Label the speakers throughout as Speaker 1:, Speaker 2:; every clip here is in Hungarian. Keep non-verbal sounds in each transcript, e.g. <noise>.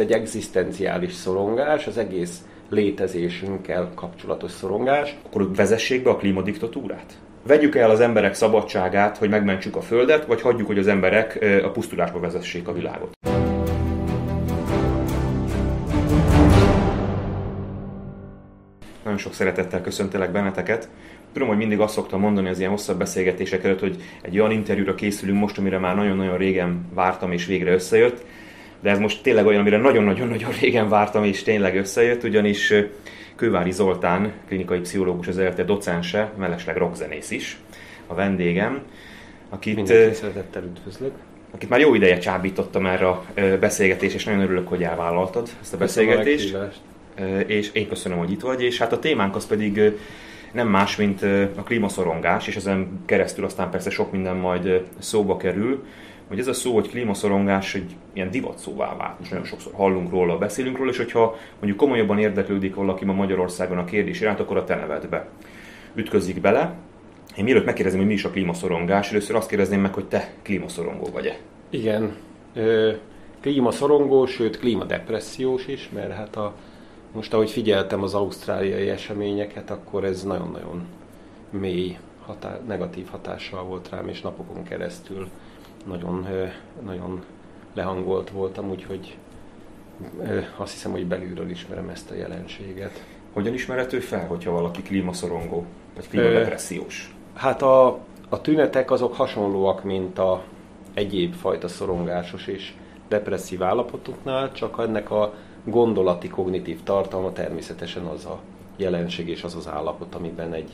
Speaker 1: Egy egzisztenciális szorongás, az egész létezésünkkel kapcsolatos szorongás.
Speaker 2: Akkor vezessék be a klímadiktatúrát? Vegyük el az emberek szabadságát, hogy megmentsük a Földet, vagy hagyjuk, hogy az emberek a pusztulásba vezessék a világot? Nagyon sok szeretettel köszöntelek benneteket. Tudom, hogy mindig azt szoktam mondani az ilyen hosszabb beszélgetések előtt, hogy egy olyan interjúra készülünk most, amire már nagyon-nagyon régen vártam és végre összejött. De ez most tényleg olyan, amire nagyon-nagyon-nagyon régen vártam és tényleg összejött, ugyanis Kővári Zoltán, klinikai pszichológus, az ELTE docense, mellesleg rockzenész is, a vendégem,
Speaker 1: akit, Mindenki szeretettel üdvözlök.
Speaker 2: akit már jó ideje csábítottam erre a beszélgetést, és nagyon örülök, hogy elvállaltad ezt a beszélgetést. És én köszönöm, hogy itt vagy, és hát a témánk az pedig nem más, mint a klímaszorongás, és ezen keresztül aztán persze sok minden majd szóba kerül, hogy ez a szó, hogy klímaszorongás egy ilyen divat szóvá vált. Most nagyon sokszor hallunk róla, beszélünk róla, és hogyha mondjuk komolyabban érdeklődik valaki ma Magyarországon a kérdés iránt, akkor a te ütközik bele. Én mielőtt megkérdezem, hogy mi is a klímaszorongás, először azt kérdezném meg, hogy te klímaszorongó vagy-e?
Speaker 1: Igen, ö, klímaszorongó, sőt klímadepressziós is, mert hát a, most ahogy figyeltem az ausztráliai eseményeket, akkor ez nagyon-nagyon mély hatá- negatív hatással volt rám, és napokon keresztül nagyon, nagyon lehangolt voltam, úgyhogy azt hiszem, hogy belülről ismerem ezt a jelenséget.
Speaker 2: Hogyan ismerhető fel, hogyha valaki klímaszorongó, vagy klímadepressziós?
Speaker 1: Hát a, a tünetek azok hasonlóak, mint a egyéb fajta szorongásos és depresszív állapotoknál, csak ennek a gondolati, kognitív tartalma természetesen az a jelenség és az az állapot, amiben egy,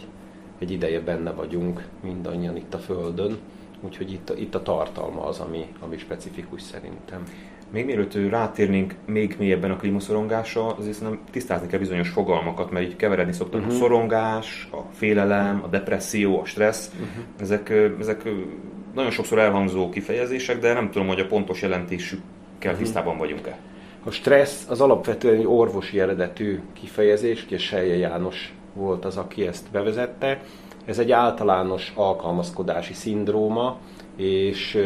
Speaker 1: egy ideje benne vagyunk mindannyian itt a Földön. Úgyhogy itt, itt a tartalma az, ami, ami specifikus szerintem.
Speaker 2: Még mielőtt rátérnénk még mélyebben a klímaszorongásra, azért nem tisztázni kell bizonyos fogalmakat, mert így keveredni szoktak uh-huh. a szorongás, a félelem, a depresszió, a stressz. Uh-huh. Ezek, ezek nagyon sokszor elhangzó kifejezések, de nem tudom, hogy a pontos jelentésükkel uh-huh. tisztában vagyunk-e.
Speaker 1: A stressz az alapvetően egy orvosi eredetű kifejezés, ugye Selje János volt az, aki ezt bevezette. Ez egy általános alkalmazkodási szindróma, és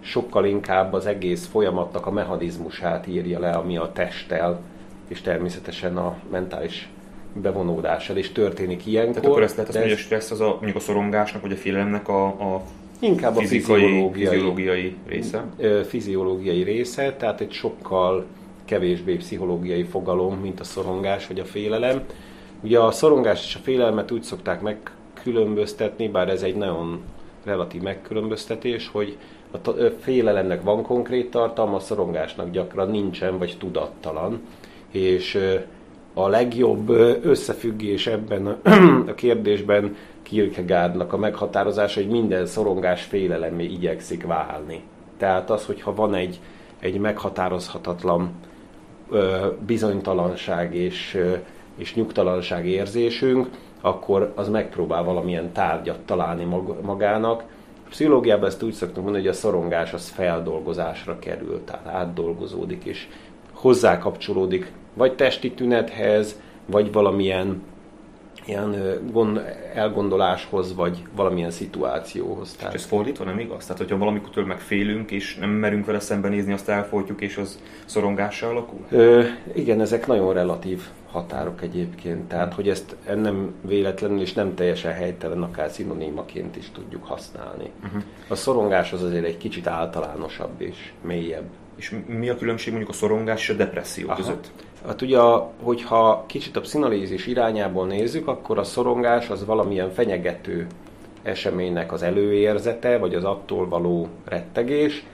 Speaker 1: sokkal inkább az egész folyamatnak a mechanizmusát írja le, ami a testtel és természetesen a mentális bevonódással is történik ilyenkor.
Speaker 2: Tehát akkor ezt lehet azt, hogy a stressz az a, mondjuk a szorongásnak vagy a félelemnek a, a
Speaker 1: Inkább a fiziológiai,
Speaker 2: fiziológiai része.
Speaker 1: Fiziológiai része, tehát egy sokkal kevésbé pszichológiai fogalom, mint a szorongás vagy a félelem. Ugye a szorongás és a félelmet úgy szokták meg megkülönböztetni, bár ez egy nagyon relatív megkülönböztetés, hogy a félelemnek van konkrét tartalma, a szorongásnak gyakran nincsen, vagy tudattalan. És a legjobb összefüggés ebben <clears throat> a kérdésben Kierkegaardnak a meghatározása, hogy minden szorongás félelemé igyekszik válni. Tehát az, hogyha van egy, egy meghatározhatatlan bizonytalanság és, és nyugtalanság érzésünk, akkor az megpróbál valamilyen tárgyat találni magának. A pszichológiában ezt úgy szoktunk mondani, hogy a szorongás az feldolgozásra kerül, tehát átdolgozódik és hozzá kapcsolódik vagy testi tünethez, vagy valamilyen ilyen gond, elgondoláshoz, vagy valamilyen szituációhoz.
Speaker 2: Tehát... És ez fordítva nem igaz? Tehát, hogyha valamikor meg félünk, és nem merünk vele szembenézni, azt elfolytjuk, és az szorongással alakul?
Speaker 1: Ö, igen, ezek nagyon relatív határok egyébként. Tehát, hogy ezt nem véletlenül és nem teljesen helytelen, akár szinonimaként is tudjuk használni. Uh-huh. A szorongás az azért egy kicsit általánosabb és mélyebb.
Speaker 2: És mi a különbség mondjuk a szorongás és a depresszió Aha. között?
Speaker 1: Hát ugye, hogyha kicsit a pszichonalízis irányából nézzük, akkor a szorongás az valamilyen fenyegető eseménynek az előérzete, vagy az attól való rettegés,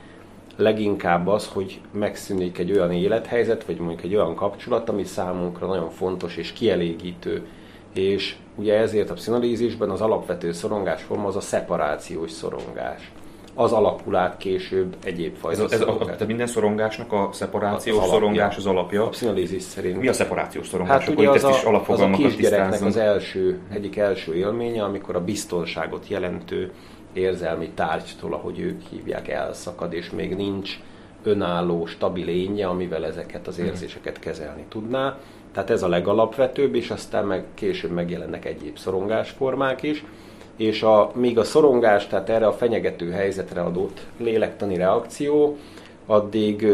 Speaker 1: leginkább az, hogy megszűnik egy olyan élethelyzet, vagy mondjuk egy olyan kapcsolat, ami számunkra nagyon fontos és kielégítő. És ugye ezért a pszichonalízisben az alapvető szorongásforma az a szeparációs szorongás az alakul át később egyéb fajta
Speaker 2: ez, ez a, Tehát minden szorongásnak a szeparációs az szorongás az alapja.
Speaker 1: A pszichonalízis szerint.
Speaker 2: Mi a szeparációs szorongás?
Speaker 1: Hát ugye az, a, az a kisgyereknek az első, egyik első élménye, amikor a biztonságot jelentő érzelmi tárgytól, ahogy ők hívják, elszakad, és még nincs önálló, stabil lénye, amivel ezeket az mhm. érzéseket kezelni tudná. Tehát ez a legalapvetőbb, és aztán meg később megjelennek egyéb szorongásformák is és a, míg a szorongás, tehát erre a fenyegető helyzetre adott lélektani reakció, addig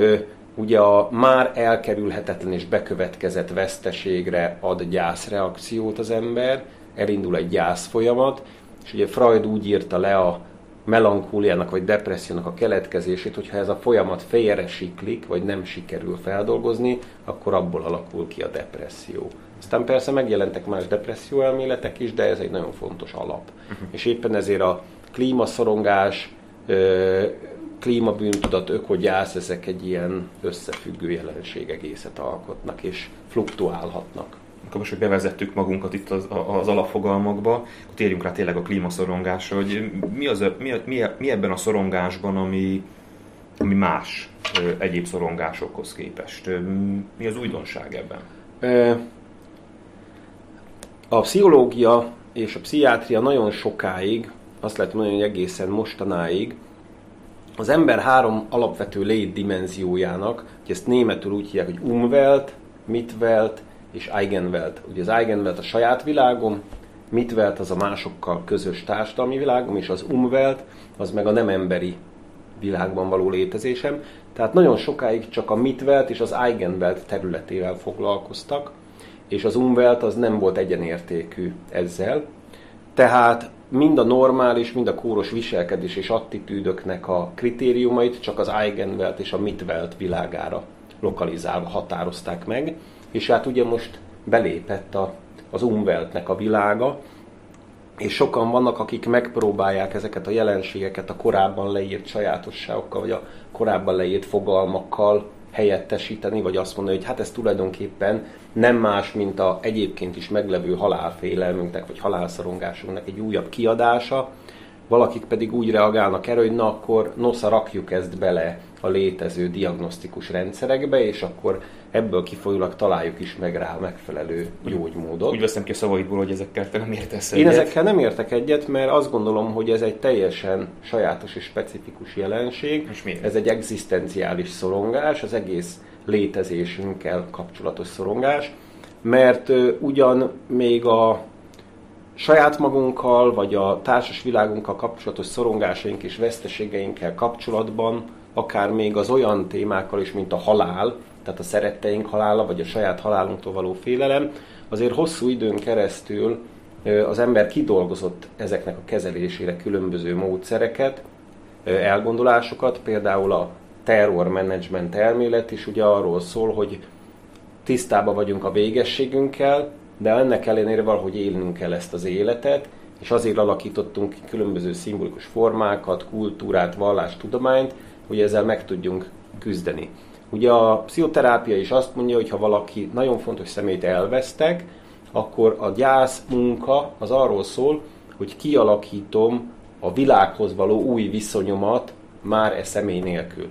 Speaker 1: ugye a már elkerülhetetlen és bekövetkezett veszteségre ad gyászreakciót az ember, elindul egy gyász folyamat, és ugye Freud úgy írta le a melankóliának vagy depressziónak a keletkezését, hogyha ez a folyamat félre siklik, vagy nem sikerül feldolgozni, akkor abból alakul ki a depresszió. Aztán persze megjelentek más depresszió elméletek is, de ez egy nagyon fontos alap. Uh-huh. És éppen ezért a klímaszorongás, klímabűntudat, ökogyász, ezek egy ilyen összefüggő jelenség egészet alkotnak, és fluktuálhatnak
Speaker 2: akkor most, hogy bevezettük magunkat itt az, az alapfogalmakba, akkor térjünk rá tényleg a klímaszorongásra, hogy mi, az, mi, mi, mi ebben a szorongásban, ami, ami más egyéb szorongásokhoz képest? Mi az újdonság ebben?
Speaker 1: A pszichológia és a pszichiátria nagyon sokáig, azt lehet mondani, hogy egészen mostanáig, az ember három alapvető létdimenziójának, hogy ezt németül úgy hívják, hogy Umwelt, Mitwelt és Eigenwelt. Ugye az Eigenwelt a saját világom, Mitwelt az a másokkal közös társadalmi világom, és az Umwelt az meg a nem emberi világban való létezésem. Tehát nagyon sokáig csak a Mitwelt és az Eigenwelt területével foglalkoztak, és az Umwelt az nem volt egyenértékű ezzel. Tehát mind a normális, mind a kóros viselkedés és attitűdöknek a kritériumait csak az Eigenwelt és a Mitwelt világára lokalizálva határozták meg és hát ugye most belépett a, az Umweltnek a világa, és sokan vannak, akik megpróbálják ezeket a jelenségeket a korábban leírt sajátosságokkal, vagy a korábban leírt fogalmakkal helyettesíteni, vagy azt mondani, hogy hát ez tulajdonképpen nem más, mint a egyébként is meglevő halálfélelmünknek, vagy halálszorongásunknak egy újabb kiadása, valakik pedig úgy reagálnak erre, hogy na akkor nosza rakjuk ezt bele a létező diagnosztikus rendszerekbe, és akkor ebből kifolyólag találjuk is meg rá a megfelelő gyógymódot.
Speaker 2: Úgy veszem ki a szavaidból, hogy ezekkel te nem értesz
Speaker 1: egyet. Én ezekkel nem értek egyet, mert azt gondolom, hogy ez egy teljesen sajátos és specifikus jelenség.
Speaker 2: És miért?
Speaker 1: Ez egy egzisztenciális szorongás, az egész létezésünkkel kapcsolatos szorongás, mert ugyan még a saját magunkkal, vagy a társas világunkkal kapcsolatos szorongásaink és veszteségeinkkel kapcsolatban, akár még az olyan témákkal is, mint a halál, tehát a szeretteink halála, vagy a saját halálunktól való félelem, azért hosszú időn keresztül az ember kidolgozott ezeknek a kezelésére különböző módszereket, elgondolásokat, például a terror management elmélet is ugye arról szól, hogy tisztában vagyunk a végességünkkel, de ennek ellenére valahogy élnünk kell ezt az életet, és azért alakítottunk ki különböző szimbolikus formákat, kultúrát, vallást, tudományt, hogy ezzel meg tudjunk küzdeni. Ugye a pszichoterápia is azt mondja, hogy ha valaki nagyon fontos szemét elvesztek, akkor a gyász munka az arról szól, hogy kialakítom a világhoz való új viszonyomat már e személy nélkül.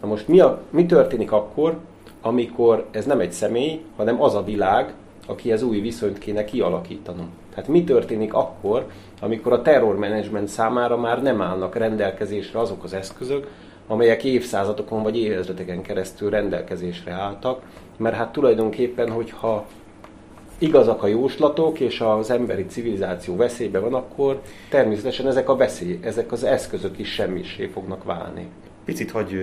Speaker 1: Na most mi, a, mi történik akkor, amikor ez nem egy személy, hanem az a világ, akihez új viszonyt kéne kialakítanom. Tehát mi történik akkor, amikor a terrormenedzsment számára már nem állnak rendelkezésre azok az eszközök, amelyek évszázadokon vagy évezredeken keresztül rendelkezésre álltak, mert hát tulajdonképpen, hogyha igazak a jóslatok, és az emberi civilizáció veszélybe van, akkor természetesen ezek a veszély, ezek az eszközök is semmisé fognak válni.
Speaker 2: Picit hagy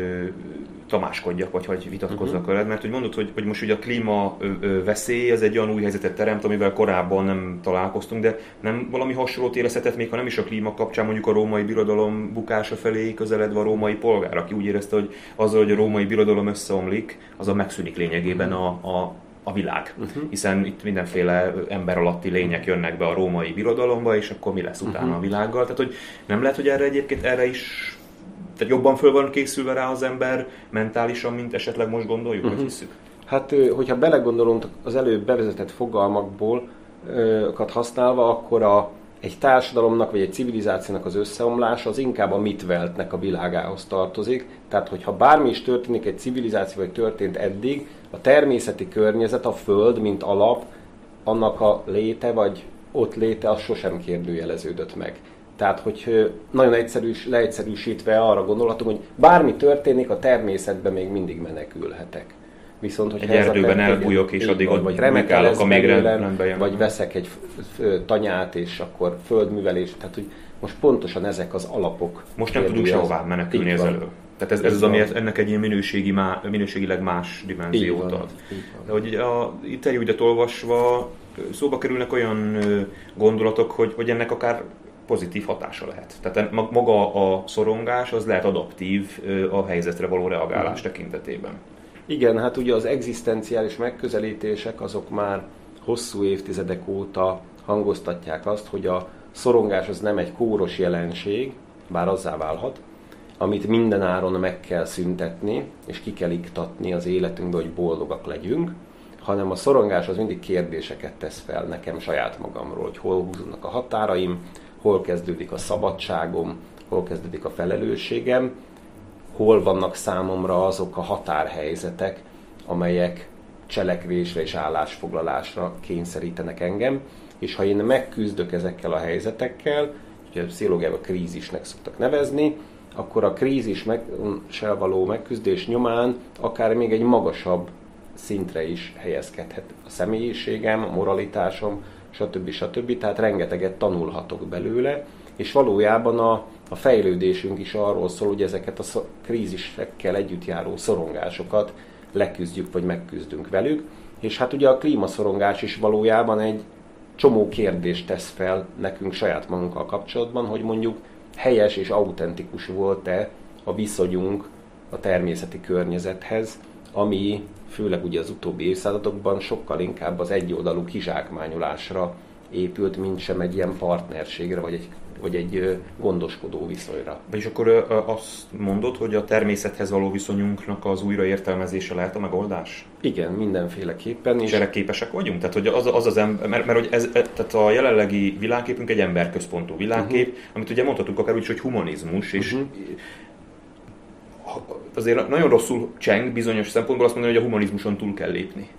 Speaker 2: tamáskodjak, vagy hogy vitatkozzak uh-huh. veled, mert hogy mondod, hogy, hogy most ugye a klíma veszély, ez egy olyan új helyzetet teremt, amivel korábban nem találkoztunk, de nem valami hasonlót érezhetett még, ha nem is a klíma kapcsán, mondjuk a római birodalom bukása felé közeledve a római polgár, aki úgy érezte, hogy azzal, hogy a római birodalom összeomlik, az a megszűnik lényegében a, a a világ. Uh-huh. Hiszen itt mindenféle ember alatti lények jönnek be a római birodalomba, és akkor mi lesz utána uh-huh. a világgal. Tehát, hogy nem lehet, hogy erre egyébként erre is tehát jobban föl van készülve rá az ember mentálisan, mint esetleg most gondoljuk, uh-huh. vagy mhm. hiszük?
Speaker 1: Hát, hogyha belegondolunk az előbb bevezetett fogalmakból használva, akkor a, egy társadalomnak vagy egy civilizációnak az összeomlása az inkább a mitveltnek a világához tartozik. Tehát, hogyha bármi is történik egy civilizáció, vagy történt eddig, a természeti környezet, a föld, mint alap, annak a léte, vagy ott léte, az sosem kérdőjeleződött meg. Tehát, hogy nagyon egyszerűs, leegyszerűsítve arra gondolhatunk, hogy bármi történik, a természetben még mindig menekülhetek.
Speaker 2: Viszont, hogy egy erdőben elbújok, és addig ott
Speaker 1: vagy remekelek, amíg rendben Vagy veszek egy tanyát, és akkor földművelés. Tehát, hogy most pontosan ezek az alapok.
Speaker 2: Most nem tudunk sehová menekülni ezelől. Tehát ez, ez az, ami ennek egy ilyen minőségi má, minőségileg más dimenziót ad. De hogy a interjúidat olvasva szóba kerülnek olyan gondolatok, hogy, hogy ennek akár pozitív hatása lehet. Tehát maga a szorongás az lehet adaptív a helyzetre való reagálás tekintetében.
Speaker 1: Igen, hát ugye az egzisztenciális megközelítések azok már hosszú évtizedek óta hangoztatják azt, hogy a szorongás az nem egy kóros jelenség, bár azzá válhat, amit minden áron meg kell szüntetni, és ki kell iktatni az életünkbe, hogy boldogak legyünk, hanem a szorongás az mindig kérdéseket tesz fel nekem saját magamról, hogy hol húznak a határaim, hol kezdődik a szabadságom, hol kezdődik a felelősségem, hol vannak számomra azok a határhelyzetek, amelyek cselekvésre és állásfoglalásra kényszerítenek engem, és ha én megküzdök ezekkel a helyzetekkel, ugye pszichológiában krízisnek szoktak nevezni, akkor a krízissel való megküzdés nyomán akár még egy magasabb szintre is helyezkedhet a személyiségem, a moralitásom, stb. stb. Tehát rengeteget tanulhatok belőle, és valójában a, a fejlődésünk is arról szól, hogy ezeket a krízisekkel együtt járó szorongásokat leküzdjük, vagy megküzdünk velük. És hát ugye a klímaszorongás is valójában egy csomó kérdést tesz fel nekünk saját magunkkal kapcsolatban, hogy mondjuk helyes és autentikus volt-e a viszonyunk a természeti környezethez, ami főleg ugye az utóbbi évszázadokban sokkal inkább az egyoldalú kizsákmányolásra épült, mint sem egy ilyen partnerségre, vagy egy vagy egy gondoskodó viszonyra.
Speaker 2: És akkor azt mondod, hogy a természethez való viszonyunknak az újraértelmezése lehet a megoldás?
Speaker 1: Igen, mindenféleképpen.
Speaker 2: És erre képesek vagyunk? Tehát, hogy az az, az ember, mert, mert hogy ez, e, tehát a jelenlegi világképünk egy emberközpontú világkép, uh-huh. amit ugye mondhatunk akár úgy, hogy humanizmus, és uh-huh azért nagyon rosszul cseng bizonyos szempontból azt mondani, hogy a humanizmuson túl kell lépni.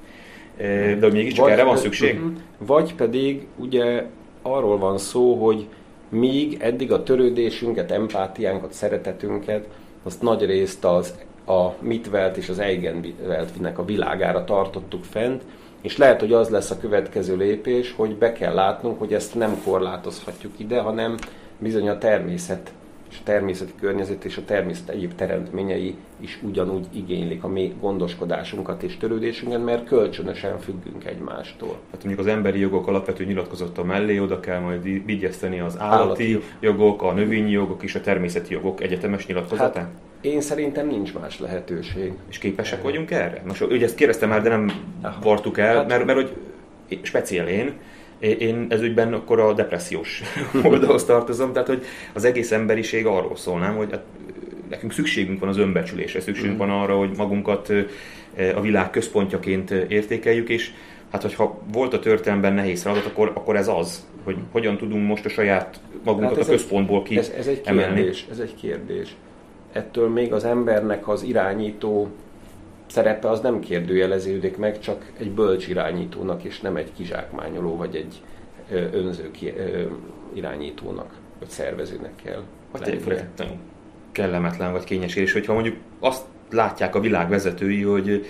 Speaker 2: De hogy mégiscsak vagy, erre van szükség? Uh-huh.
Speaker 1: Vagy pedig ugye arról van szó, hogy míg eddig a törődésünket, empátiánkat, szeretetünket, azt nagy részt az a Mitvelt és az Eigenveltnek a világára tartottuk fent, és lehet, hogy az lesz a következő lépés, hogy be kell látnunk, hogy ezt nem korlátozhatjuk ide, hanem bizony a természet és a természeti környezet és a természet egyéb teremtményei is ugyanúgy igénylik a mi gondoskodásunkat és törődésünket, mert kölcsönösen függünk egymástól.
Speaker 2: Hát mondjuk az emberi jogok alapvető nyilatkozata mellé oda kell majd vigyeszteni az állati, állati jogok, a növényi jogok és a természeti jogok egyetemes nyilatkozatán? Hát,
Speaker 1: én szerintem nincs más lehetőség.
Speaker 2: És képesek vagyunk erre? Most ugye ezt kérdeztem már, de nem vartuk el, hát, mert, mert hogy speciál én, én ezügyben akkor a depressziós <laughs> oldalhoz tartozom, tehát hogy az egész emberiség arról szól, nem, hogy hát nekünk szükségünk van az önbecsülésre, szükségünk mm. van arra, hogy magunkat a világ központjaként értékeljük, és hát hogyha volt a történelemben nehéz feladat, akkor, akkor ez az, hogy hogyan tudunk most a saját magunkat hát a központból ki
Speaker 1: ez, ez egy kérdés, ez egy kérdés. Ettől még az embernek az irányító szerepe az nem kérdőjeleződik meg, csak egy bölcs irányítónak, és nem egy kizsákmányoló vagy egy önző irányítónak, vagy szervezőnek kell
Speaker 2: hát lennie. kellemetlen vagy kényes, és hogyha mondjuk azt látják a világ vezetői, hogy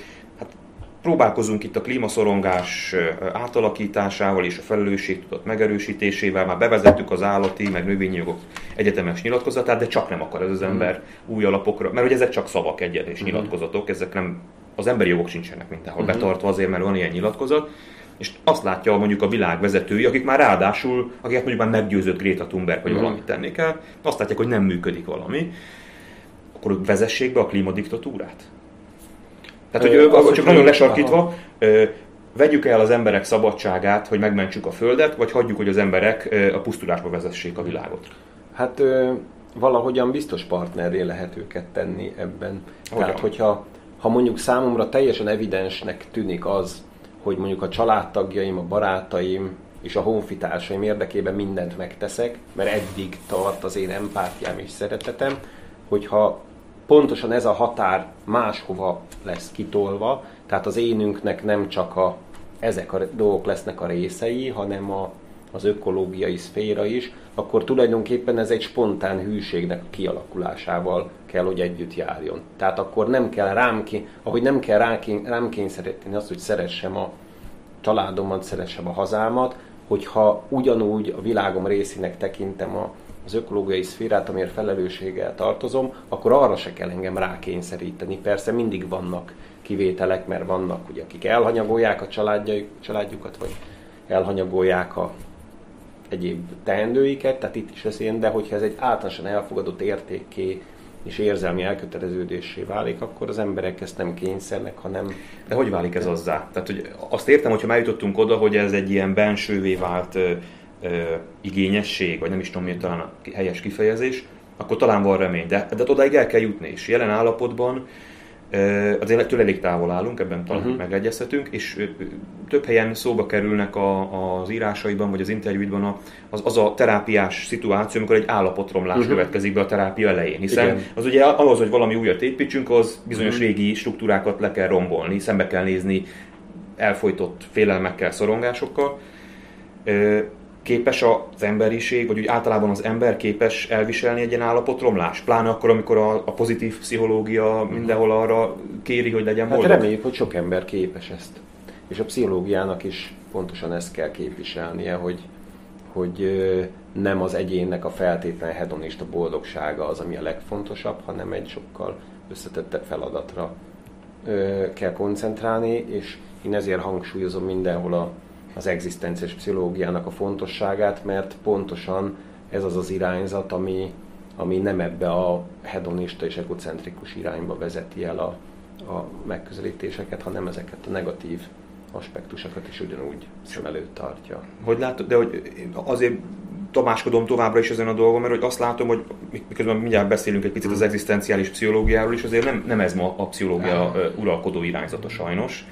Speaker 2: próbálkozunk itt a klímaszorongás átalakításával és a felelősségtudat megerősítésével, már bevezettük az állati, meg növényi jogok egyetemes nyilatkozatát, de csak nem akar ez az ember mm. új alapokra, mert hogy ezek csak szavak egyenes mm. nyilatkozatok, ezek nem, az emberi jogok sincsenek mindenhol mm. betartva azért, mert van ilyen nyilatkozat, és azt látja mondjuk a világ vezetői, akik már ráadásul, akiket mondjuk már meggyőzött Greta Thunberg, hogy mm. valamit tenni kell, azt látják, hogy nem működik valami, akkor vezessék be a klímadiktatúrát. Tehát, hogy ö, az, csak nagyon lesarkítva, ö, vegyük el az emberek szabadságát, hogy megmentsük a Földet, vagy hagyjuk, hogy az emberek a pusztulásba vezessék a világot?
Speaker 1: Hát ö, valahogyan biztos partnerré lehet őket tenni ebben. Hogyan? Tehát, hogyha ha mondjuk számomra teljesen evidensnek tűnik az, hogy mondjuk a családtagjaim, a barátaim és a honfitársaim érdekében mindent megteszek, mert eddig tart az én empátiám és szeretetem, hogyha pontosan ez a határ máshova lesz kitolva, tehát az énünknek nem csak a, ezek a dolgok lesznek a részei, hanem a, az ökológiai szféra is, akkor tulajdonképpen ez egy spontán hűségnek a kialakulásával kell, hogy együtt járjon. Tehát akkor nem kell rám, ahogy nem kell rám kényszeríteni azt, hogy szeressem a családomat, szeressem a hazámat, hogyha ugyanúgy a világom részének tekintem a az ökológiai szférát, amiért felelősséggel tartozom, akkor arra se kell engem rákényszeríteni. Persze mindig vannak kivételek, mert vannak, ugye, akik elhanyagolják a családjukat, vagy elhanyagolják a egyéb teendőiket, tehát itt is ez ilyen, de hogyha ez egy általánosan elfogadott értékké és érzelmi elköteleződésé válik, akkor az emberek ezt nem kényszernek, hanem...
Speaker 2: De hogy válik ez azzá? Tehát, hogy azt értem, hogyha eljutottunk oda, hogy ez egy ilyen bensővé vált ö, ö, igényesség, vagy nem is tudom, mi talán a helyes kifejezés, akkor talán van remény. De, de odáig el kell jutni, és jelen állapotban azért ettől elég távol állunk, ebben talán uh-huh. megegyezhetünk, és több helyen szóba kerülnek a, az írásaiban, vagy az interjúidban az, az a terápiás szituáció, amikor egy állapotromlás uh-huh. következik be a terápia elején. Hiszen Igen. az ugye ahhoz, hogy valami újat építsünk, az bizonyos uh-huh. régi struktúrákat le kell rombolni, szembe kell nézni elfolytott félelmekkel, szorongásokkal képes az emberiség, vagy úgy általában az ember képes elviselni egy ilyen állapotromlást? Pláne akkor, amikor a, a pozitív pszichológia mindenhol arra kéri, hogy legyen
Speaker 1: boldog? Hát reméljük, hogy sok ember képes ezt. És a pszichológiának is pontosan ezt kell képviselnie, hogy, hogy nem az egyénnek a feltétlen hedonista boldogsága az, ami a legfontosabb, hanem egy sokkal összetettebb feladatra kell koncentrálni, és én ezért hangsúlyozom mindenhol a az egzisztenciás pszichológiának a fontosságát, mert pontosan ez az az irányzat, ami, ami nem ebbe a hedonista és egocentrikus irányba vezeti el a, a megközelítéseket, hanem ezeket a negatív aspektusokat is ugyanúgy szem előtt tartja.
Speaker 2: Hogy látod, de hogy azért tamáskodom továbbra is ezen a dolgon, mert hogy azt látom, hogy miközben mindjárt beszélünk egy picit az egzisztenciális pszichológiáról is, azért nem, nem ez ma a pszichológia uralkodó irányzata sajnos.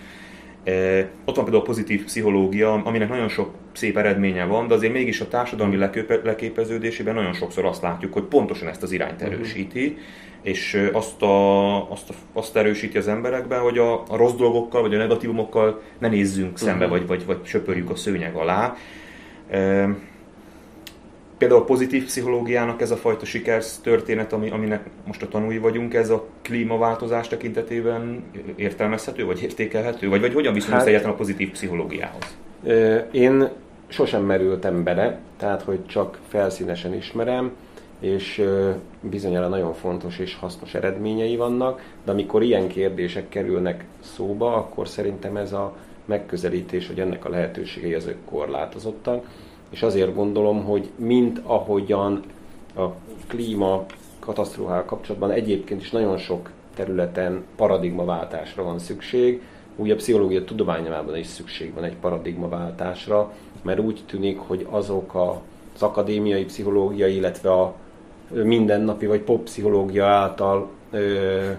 Speaker 2: Ott van például a pozitív pszichológia, aminek nagyon sok szép eredménye van, de azért mégis a társadalmi leképeződésében nagyon sokszor azt látjuk, hogy pontosan ezt az irányt mhm. erősíti, és azt, a, azt, a, azt erősíti az emberekben, hogy a, a rossz dolgokkal, vagy a negatívumokkal ne nézzünk szembe, uh-huh. vagy, vagy, vagy söpörjük a szőnyeg alá például a pozitív pszichológiának ez a fajta sikersz történet, ami, aminek most a tanúi vagyunk, ez a klímaváltozás tekintetében értelmezhető, vagy értékelhető? Vagy, vagy hogyan viszonyulsz hát, egyáltalán a pozitív pszichológiához?
Speaker 1: Én sosem merültem bele, tehát hogy csak felszínesen ismerem, és bizonyára nagyon fontos és hasznos eredményei vannak, de amikor ilyen kérdések kerülnek szóba, akkor szerintem ez a megközelítés, hogy ennek a lehetőségei azok korlátozottak és azért gondolom, hogy mint ahogyan a klíma katasztrófával kapcsolatban egyébként is nagyon sok területen paradigmaváltásra van szükség, úgy a pszichológia tudományában is szükség van egy paradigmaváltásra, mert úgy tűnik, hogy azok a, az akadémiai pszichológia, illetve a mindennapi vagy pop pszichológia által ö,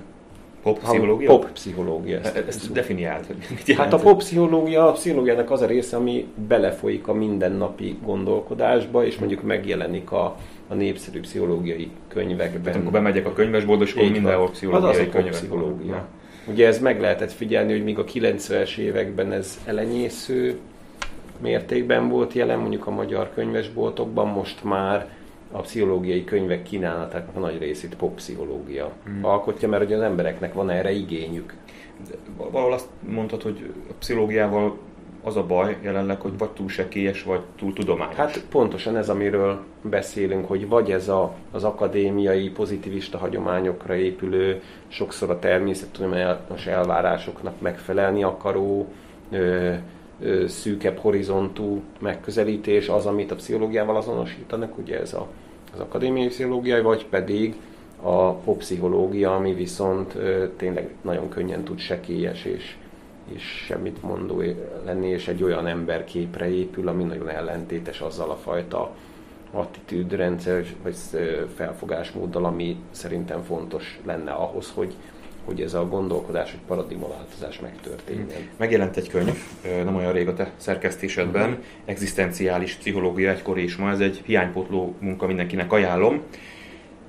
Speaker 2: Pop pszichológia?
Speaker 1: Pop pszichológia.
Speaker 2: Ezt, ezt definiált, hogy
Speaker 1: Hát a pop pszichológia, a pszichológiának az a része, ami belefolyik a mindennapi gondolkodásba, és mondjuk megjelenik a, a népszerű pszichológiai könyvekben. Tehát
Speaker 2: amikor bemegyek a könyvesboltba, és akkor mindenhol pszichológiai az az
Speaker 1: könyvek. pszichológia. Ugye ez meg lehetett figyelni, hogy míg a 90-es években ez elenyésző mértékben volt jelen, mondjuk a magyar könyvesboltokban, most már a pszichológiai könyvek kínálatának a nagy részét poppszichológia hmm. alkotja, mert hogy az embereknek van erre igényük.
Speaker 2: De valahol azt mondtad, hogy a pszichológiával az a baj jelenleg, hogy vagy túl sekélyes, vagy túl tudományos.
Speaker 1: Hát pontosan ez, amiről beszélünk, hogy vagy ez a, az akadémiai, pozitivista hagyományokra épülő, sokszor a természettudományos elvárásoknak megfelelni akaró, ö, szűkebb horizontú megközelítés az, amit a pszichológiával azonosítanak, ugye ez a, az akadémiai pszichológia, vagy pedig a pszichológia, ami viszont tényleg nagyon könnyen tud sekélyes és, és semmit mondó lenni, és egy olyan ember képre épül, ami nagyon ellentétes azzal a fajta attitűdrendszer vagy felfogásmóddal, ami szerintem fontos lenne ahhoz, hogy hogy ez a gondolkodás, hogy paradigmaváltozás megtörténjen. Hmm.
Speaker 2: Megjelent egy könyv, nem olyan rég a te szerkesztésedben. Egzisztenciális pszichológia egykor és ma, ez egy hiánypotló munka, mindenkinek ajánlom.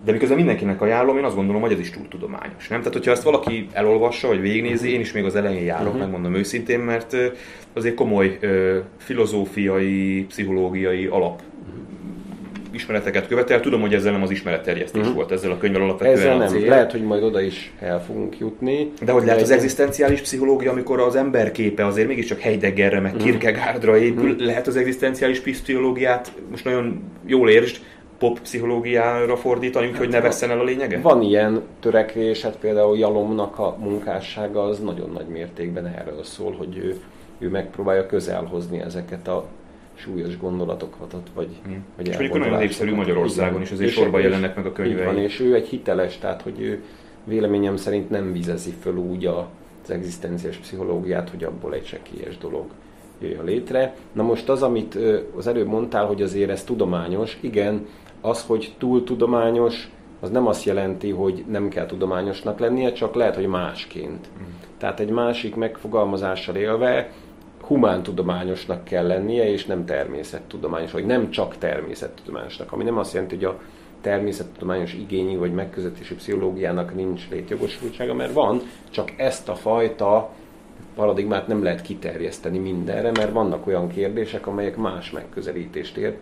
Speaker 2: De miközben mindenkinek ajánlom, én azt gondolom, hogy ez is túl tudományos. Nem? Tehát, hogyha ezt valaki elolvassa, vagy végignézi, én is még az elején járok, uh-huh. megmondom őszintén, mert azért komoly filozófiai, pszichológiai alap ismereteket követel. Tudom, hogy ezzel nem az ismeretterjesztés uh-huh. volt, ezzel a könyvvel alapvetően
Speaker 1: Ezzel nem. Cél. Lehet, hogy majd oda is el fogunk jutni.
Speaker 2: De hogy lehet az egzisztenciális pszichológia, amikor az ember képe azért mégiscsak Heideggerre, meg uh-huh. Kierkegaardra épül, uh-huh. lehet az egzisztenciális pszichológiát, most nagyon jól értsd, pop pszichológiára fordítani, úgyhogy hát, ne vesszen el a lényege?
Speaker 1: Van ilyen törekvés, hát például Jalomnak a munkássága az nagyon nagy mértékben erről szól, hogy ő, ő megpróbálja közel hozni ezeket a súlyos gondolatokat, vagy,
Speaker 2: hmm. vagy És mondjuk nagyon népszerű Magyarországon is, azért sorban jelennek meg a könyvei.
Speaker 1: Van, és ő egy hiteles, tehát hogy ő véleményem szerint nem vizezi föl úgy a, az egzisztenciás pszichológiát, hogy abból egy sekélyes dolog jöjjön létre. Na most az, amit az előbb mondtál, hogy azért ez tudományos, igen, az, hogy túl tudományos, az nem azt jelenti, hogy nem kell tudományosnak lennie, csak lehet, hogy másként. Mm. Tehát egy másik megfogalmazással élve humántudományosnak kell lennie, és nem természettudományos, vagy nem csak természettudományosnak, ami nem azt jelenti, hogy a természettudományos igényi vagy megközelítési pszichológiának nincs létjogosultsága, mert van, csak ezt a fajta paradigmát nem lehet kiterjeszteni mindenre, mert vannak olyan kérdések, amelyek más megközelítést ér,